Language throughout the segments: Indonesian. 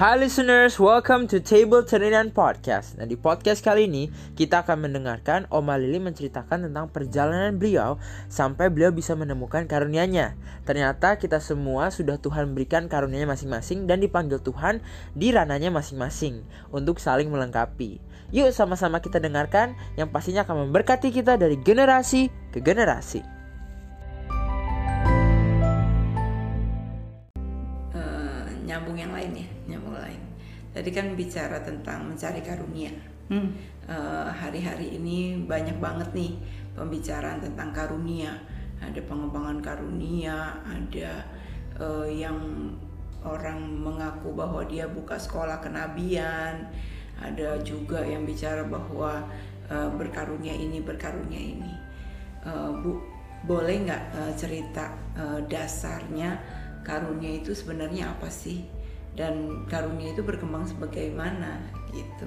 Hai listeners, welcome to Table Teninan Podcast. Nah di podcast kali ini kita akan mendengarkan Oma Lili menceritakan tentang perjalanan beliau sampai beliau bisa menemukan karunia-Nya. Ternyata kita semua sudah Tuhan berikan karunia masing-masing dan dipanggil Tuhan di ranahnya masing-masing untuk saling melengkapi. Yuk sama-sama kita dengarkan yang pastinya akan memberkati kita dari generasi ke generasi. Tadi kan bicara tentang mencari karunia. Hmm. Eh, hari-hari ini banyak banget nih pembicaraan tentang karunia. Ada pengembangan karunia ada eh, yang orang mengaku bahwa dia buka sekolah kenabian ada juga yang bicara bahwa eh, berkarunia ini berkarunia ini. Eh, bu boleh nggak eh, cerita eh, dasarnya karunia itu sebenarnya apa sih dan karunia itu berkembang sebagaimana gitu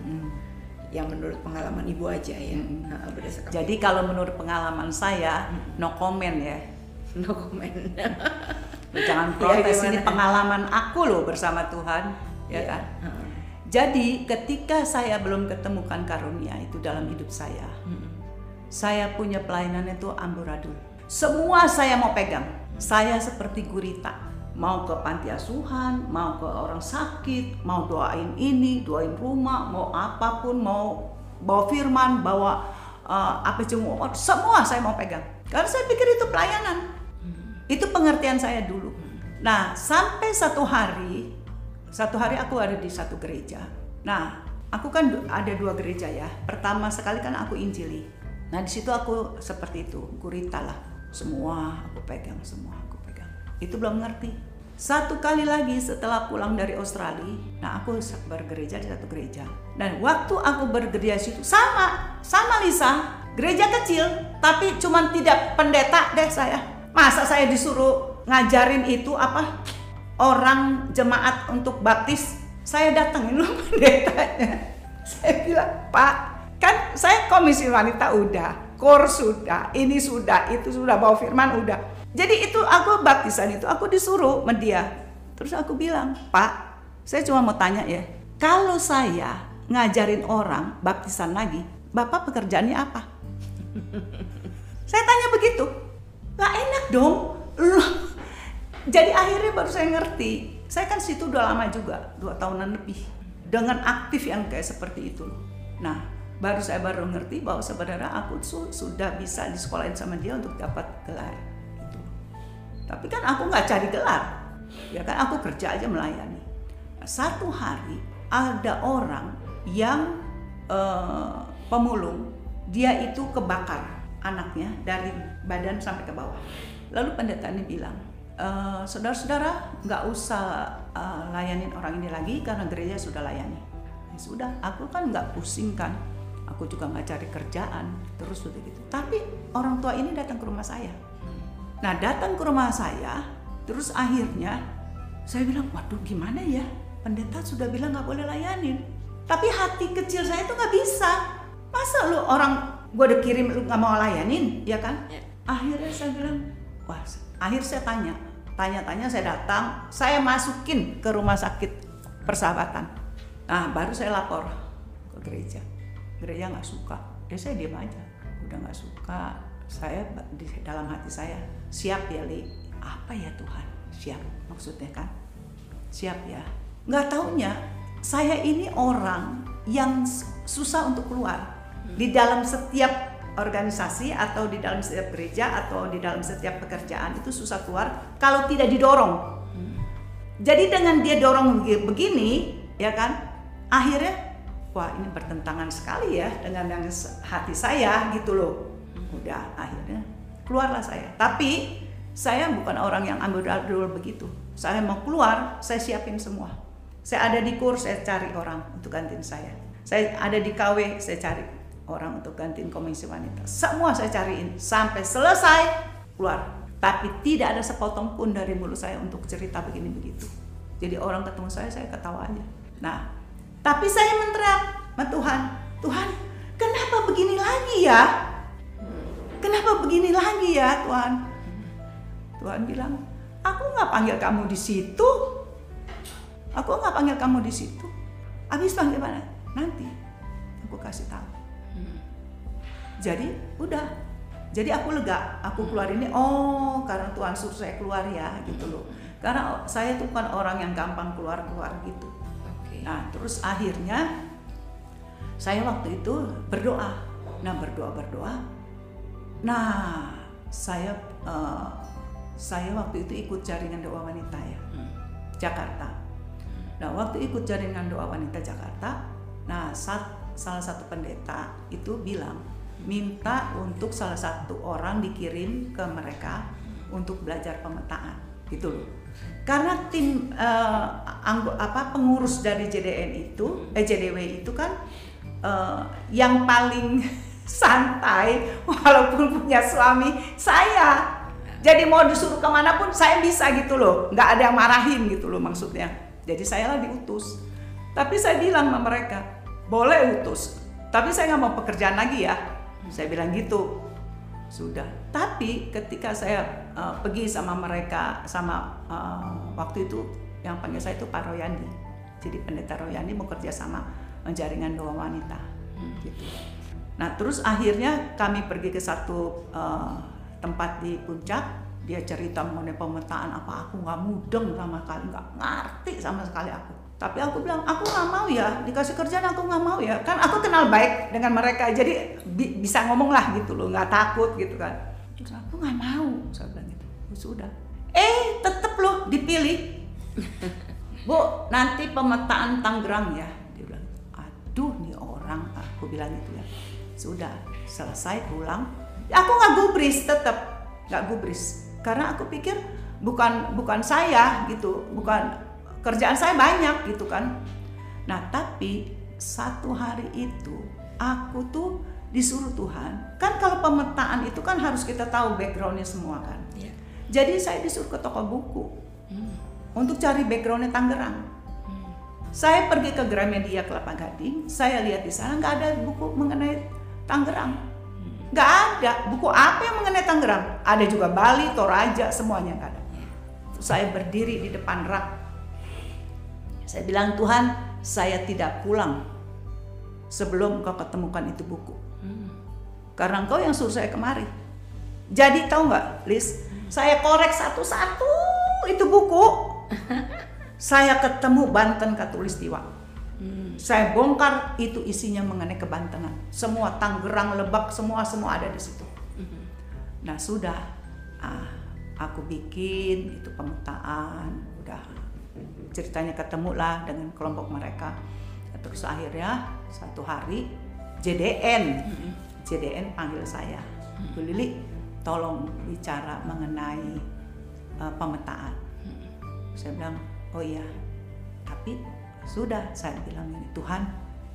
yang menurut pengalaman ibu aja ya. Nah, berdasarkan Jadi kalau menurut pengalaman saya, no comment ya. no comment Jangan Iya, protes gimana? ini pengalaman aku loh bersama Tuhan, ya Iya. kan? Heeh. Jadi ketika saya belum ketemukan karunia itu dalam hidup saya, Mm-mm. saya punya pelayanan itu amburadul. Semua saya mau pegang. Saya seperti gurita. Mau ke panti asuhan, mau ke orang sakit, mau doain ini, doain rumah, mau apa pun, mau bawa firman, bawa uh, apa jenguk, semua saya mau pegang. Karena saya pikir itu pelayanan. Itu pengertian saya dulu. Nah, sampai satu hari, satu hari aku ada di satu gereja. Nah, aku kan ada dua gereja ya. Pertama sekali kan aku injili. Nah, di situ aku seperti itu, gurita lah. Semua aku pegang, semua. Itu belum ngerti. Satu kali lagi setelah pulang dari Australia, nah aku bergereja di satu gereja. Dan waktu aku bergereja situ sama, sama Lisa, gereja kecil, tapi cuman tidak pendeta deh saya. Masa saya disuruh ngajarin itu apa? Orang jemaat untuk baptis, saya datangin lu pendetanya. Saya bilang, Pak, kan saya komisi wanita udah, kor sudah, ini sudah, itu sudah, bawa firman udah. Jadi itu aku baptisan itu, aku disuruh sama dia. Terus aku bilang, Pak, saya cuma mau tanya ya, kalau saya ngajarin orang baptisan lagi, Bapak pekerjaannya apa? Saya tanya begitu. Gak enak dong. Jadi akhirnya baru saya ngerti. Saya kan situ udah lama juga, dua tahunan lebih. Dengan aktif yang kayak seperti itu. Nah, baru saya baru ngerti bahwa sebenarnya aku su- sudah bisa disekolahin sama dia untuk dapat gelar. Tapi kan aku nggak cari gelar. Ya kan aku kerja aja melayani. Nah, satu hari ada orang yang eh, pemulung, dia itu kebakar anaknya dari badan sampai ke bawah. Lalu pendeta ini bilang, "Eh, saudara-saudara nggak usah eh, layanin orang ini lagi karena gereja sudah layani. Ya sudah, aku kan nggak pusing kan. Aku juga nggak cari kerjaan terus udah gitu. Tapi orang tua ini datang ke rumah saya. Nah datang ke rumah saya, terus akhirnya saya bilang, waduh gimana ya? Pendeta sudah bilang nggak boleh layanin. Tapi hati kecil saya itu nggak bisa. Masa lu orang gue udah kirim lu nggak mau layanin, ya kan? Ya. Akhirnya saya bilang, wah, akhir saya tanya, tanya-tanya saya datang, saya masukin ke rumah sakit persahabatan. Nah baru saya lapor ke gereja. Gereja nggak suka, ya saya diam aja. Udah nggak suka, saya di dalam hati saya siap ya li. Apa ya Tuhan? Siap maksudnya kan? Siap ya. Nggak taunya saya ini orang yang susah untuk keluar di dalam setiap organisasi atau di dalam setiap gereja atau di dalam setiap pekerjaan itu susah keluar kalau tidak didorong. Jadi dengan dia dorong begi- begini, ya kan? Akhirnya, wah ini bertentangan sekali ya dengan yang hati saya gitu loh. Udah akhirnya keluarlah saya. Tapi saya bukan orang yang ambil dulu begitu. Saya mau keluar, saya siapin semua. Saya ada di kurs, saya cari orang untuk gantiin saya. Saya ada di KW, saya cari orang untuk gantiin komisi wanita. Semua saya cariin sampai selesai keluar. Tapi tidak ada sepotong pun dari mulut saya untuk cerita begini begitu. Jadi orang ketemu saya, saya ketawa aja. Nah, tapi saya menteriak Tuhan, Tuhan, kenapa begini lagi ya? Kenapa begini lagi ya Tuhan? Tuhan bilang, aku nggak panggil kamu di situ. Aku nggak panggil kamu di situ. Habis panggil mana? Nanti aku kasih tahu. Jadi udah. Jadi aku lega. Aku keluar ini. Oh, karena Tuhan suruh saya keluar ya, gitu loh. Karena saya tuh kan orang yang gampang keluar keluar gitu. Nah, terus akhirnya saya waktu itu berdoa. Nah, berdoa berdoa. Nah, saya eh, saya waktu itu ikut jaringan doa wanita ya, Jakarta. Nah, waktu ikut jaringan doa wanita Jakarta, nah sat- salah satu pendeta itu bilang minta untuk salah satu orang dikirim ke mereka untuk belajar pemetaan, gitu loh. Karena tim eh, anggo- apa pengurus dari JDN itu, eh JDW itu kan eh, yang paling santai walaupun punya suami saya. Jadi mau disuruh ke mana pun saya bisa gitu loh, nggak ada yang marahin gitu loh maksudnya. Jadi saya lah diutus. Tapi saya bilang sama mereka, boleh utus, tapi saya nggak mau pekerjaan lagi ya. Saya bilang gitu. Sudah. Tapi ketika saya uh, pergi sama mereka, sama uh, waktu itu yang panggil saya itu Pak Royandi. Jadi pendeta Royandi mau kerja sama jaringan doa wanita. Gitu. Nah terus akhirnya kami pergi ke satu uh, tempat di puncak. Dia cerita mengenai pemetaan apa aku nggak mudeng sama sekali, nggak ngerti sama sekali aku. Tapi aku bilang aku nggak mau ya dikasih kerjaan aku nggak mau ya. Kan aku kenal baik dengan mereka, jadi bi- bisa ngomong lah gitu loh, nggak takut gitu kan. Terus aku nggak mau, saya bilang gitu. "Ya Sudah. Eh tetep loh dipilih. Bu, nanti pemetaan Tangerang ya. Dia bilang, aduh nih orang, aku bilang gitu ya. Sudah, selesai pulang. Aku nggak gubris tetap, nggak gubris. Karena aku pikir bukan bukan saya gitu, bukan kerjaan saya banyak gitu kan. Nah tapi satu hari itu aku tuh disuruh Tuhan. Kan kalau pemetaan itu kan harus kita tahu backgroundnya semua kan. Iya. Jadi saya disuruh ke toko buku untuk cari backgroundnya Tangerang. Saya pergi ke Gramedia Kelapa Gading, saya lihat di sana nggak ada buku mengenai Tangerang. Nggak ada buku apa yang mengenai Tangerang. Ada juga Bali, Toraja, semuanya nggak ada. Terus saya berdiri di depan rak. Saya bilang Tuhan, saya tidak pulang sebelum kau ketemukan itu buku. Karena engkau yang suruh saya kemari. Jadi tahu nggak, Liz? Saya korek satu-satu itu buku. saya ketemu Banten Katulistiwa. Saya bongkar itu isinya mengenai kebantenan. Semua Tangerang, Lebak, semua semua ada di situ. Nah sudah, ah, aku bikin itu pemetaan, udah. Ceritanya ketemu lah dengan kelompok mereka. Terus akhirnya satu hari JDN, JDN panggil saya, Bu Lili, tolong bicara mengenai uh, pemetaan. Saya bilang, oh iya, tapi sudah saya bilang ini Tuhan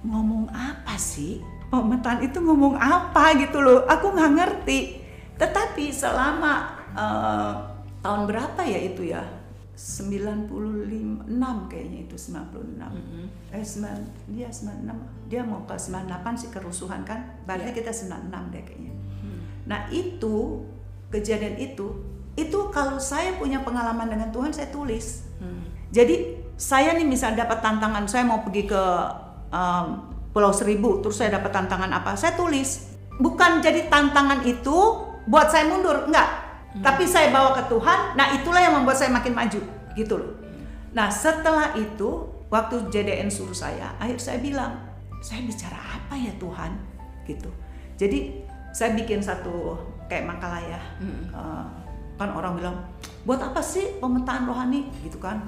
ngomong apa sih? Pemetaan itu ngomong apa gitu loh? Aku nggak ngerti. Tetapi selama uh, tahun berapa ya itu ya? 96 kayaknya itu 96 eh 9 dia 96 dia mau ke 98 sih kerusuhan kan? Berarti kita 96 deh kayaknya. Nah itu kejadian itu itu kalau saya punya pengalaman dengan Tuhan saya tulis. Jadi saya nih misal dapat tantangan saya mau pergi ke um, Pulau Seribu terus saya dapat tantangan apa? Saya tulis. Bukan jadi tantangan itu buat saya mundur enggak. Tapi saya bawa ke Tuhan nah itulah yang membuat saya makin maju gitu loh. Nah setelah itu waktu JDN suruh saya akhir saya bilang saya bicara apa ya Tuhan? Gitu. Jadi saya bikin satu kayak makalah ya. Eh, kan orang bilang buat apa sih pemetaan rohani? Gitu kan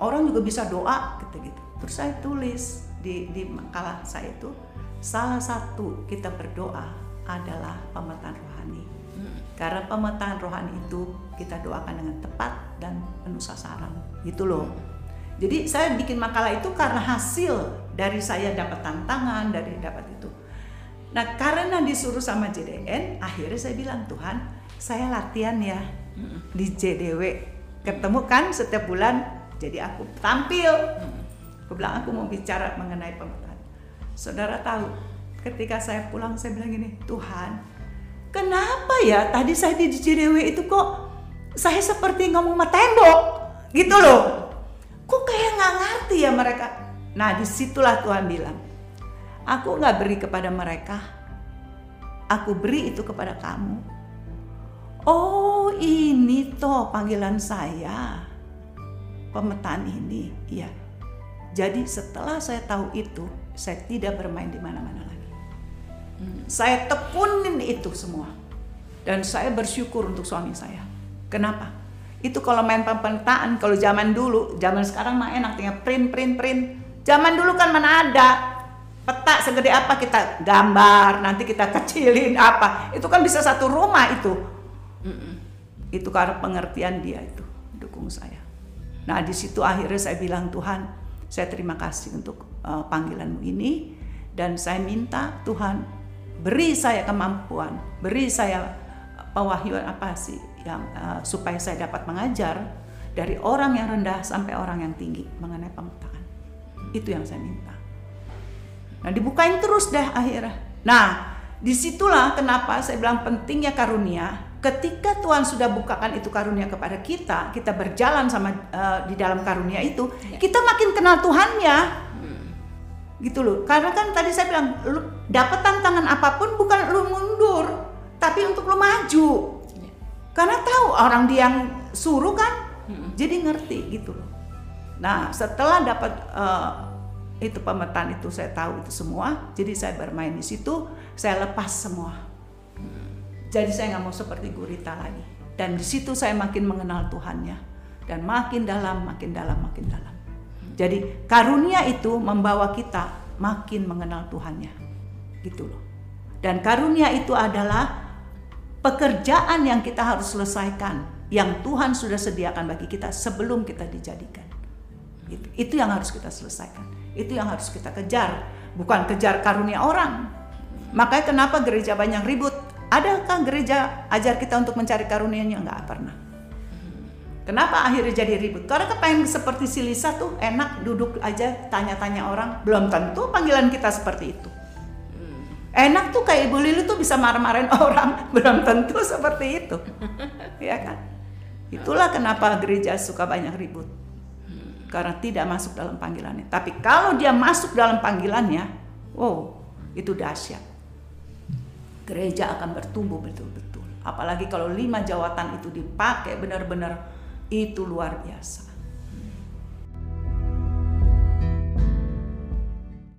orang juga bisa doa gitu gitu. Terus saya tulis di di makalah saya itu salah satu kita berdoa adalah pemetaan rohani. Karena pemetaan rohani itu kita doakan dengan tepat dan penuh sasaran. Gitu loh. Jadi saya bikin makalah itu karena hasil dari saya dapat tantangan dari dapat itu. Nah karena disuruh sama JDN akhirnya saya bilang Tuhan saya latihan ya di JDW ketemu kan setiap bulan jadi aku tampil. Aku bilang aku mau bicara mengenai pemetaan. Saudara tahu ketika saya pulang saya bilang gini Tuhan kenapa ya tadi saya di JDW itu kok saya seperti ngomong sama tembok? Gitu loh. Kok kayak nggak ngerti ya mereka. Nah di situlah Tuhan bilang, aku nggak beri kepada mereka, aku beri itu kepada kamu. Oh ini toh panggilan saya, pemetaan ini, iya. Jadi setelah saya tahu itu, saya tidak bermain di mana-mana lagi. Saya tekunin itu semua. Dan saya bersyukur untuk suami saya. Kenapa? Itu kalau main pemetaan, kalau zaman dulu, zaman sekarang mah enak tinggal print, print, print. Zaman dulu kan mana ada peta segede apa kita gambar, nanti kita kecilin apa. Itu kan bisa satu rumah itu. Itu karena pengertian dia itu, dukung saya. Nah di situ akhirnya saya bilang Tuhan, saya terima kasih untuk uh, panggilanmu ini dan saya minta Tuhan beri saya kemampuan, beri saya pewahyuan apa sih yang uh, supaya saya dapat mengajar dari orang yang rendah sampai orang yang tinggi mengenai pemetaan. Itu yang saya minta. Nah dibukain terus deh akhirnya. Nah di situlah kenapa saya bilang pentingnya karunia. Ketika Tuhan sudah bukakan itu karunia kepada kita, kita berjalan sama uh, di dalam karunia itu, ya. kita makin kenal Tuhannya. Hmm. Gitu loh. Karena kan tadi saya bilang, lu dapat tantangan apa pun bukan lu mundur, tapi untuk lu maju. Ya. Karena tahu orang dia yang suruh kan, hmm. jadi ngerti gitu loh. Nah, setelah dapat uh, itu pemetaan itu saya tahu itu semua, jadi saya bermain di situ, saya lepas semua jadi saya nggak mau seperti gurita lagi. Dan di situ saya makin mengenal Tuhannya. Dan makin dalam, makin dalam, makin dalam. Jadi karunia itu membawa kita makin mengenal Tuhannya. Gitu loh. Dan karunia itu adalah pekerjaan yang kita harus selesaikan. Yang Tuhan sudah sediakan bagi kita sebelum kita dijadikan. Gitu. Itu yang harus kita selesaikan. Itu yang harus kita kejar. Bukan kejar karunia orang. Makanya kenapa gereja banyak ribut Adakah gereja ajar kita untuk mencari karunia-Nya? Enggak pernah. Kenapa akhirnya jadi ribut? Karena kepengen seperti si Lisa tuh enak duduk aja tanya-tanya orang. Belum tentu panggilan kita seperti itu. Enak tuh kayak Ibu Lili tuh bisa marah-marahin orang. Belum tentu seperti itu. ya kan? Itulah kenapa gereja suka banyak ribut. Karena tidak masuk dalam panggilannya. Tapi kalau dia masuk dalam panggilannya, wow, itu dahsyat gereja akan bertumbuh betul-betul. Apalagi kalau lima jawatan itu dipakai benar-benar itu luar biasa.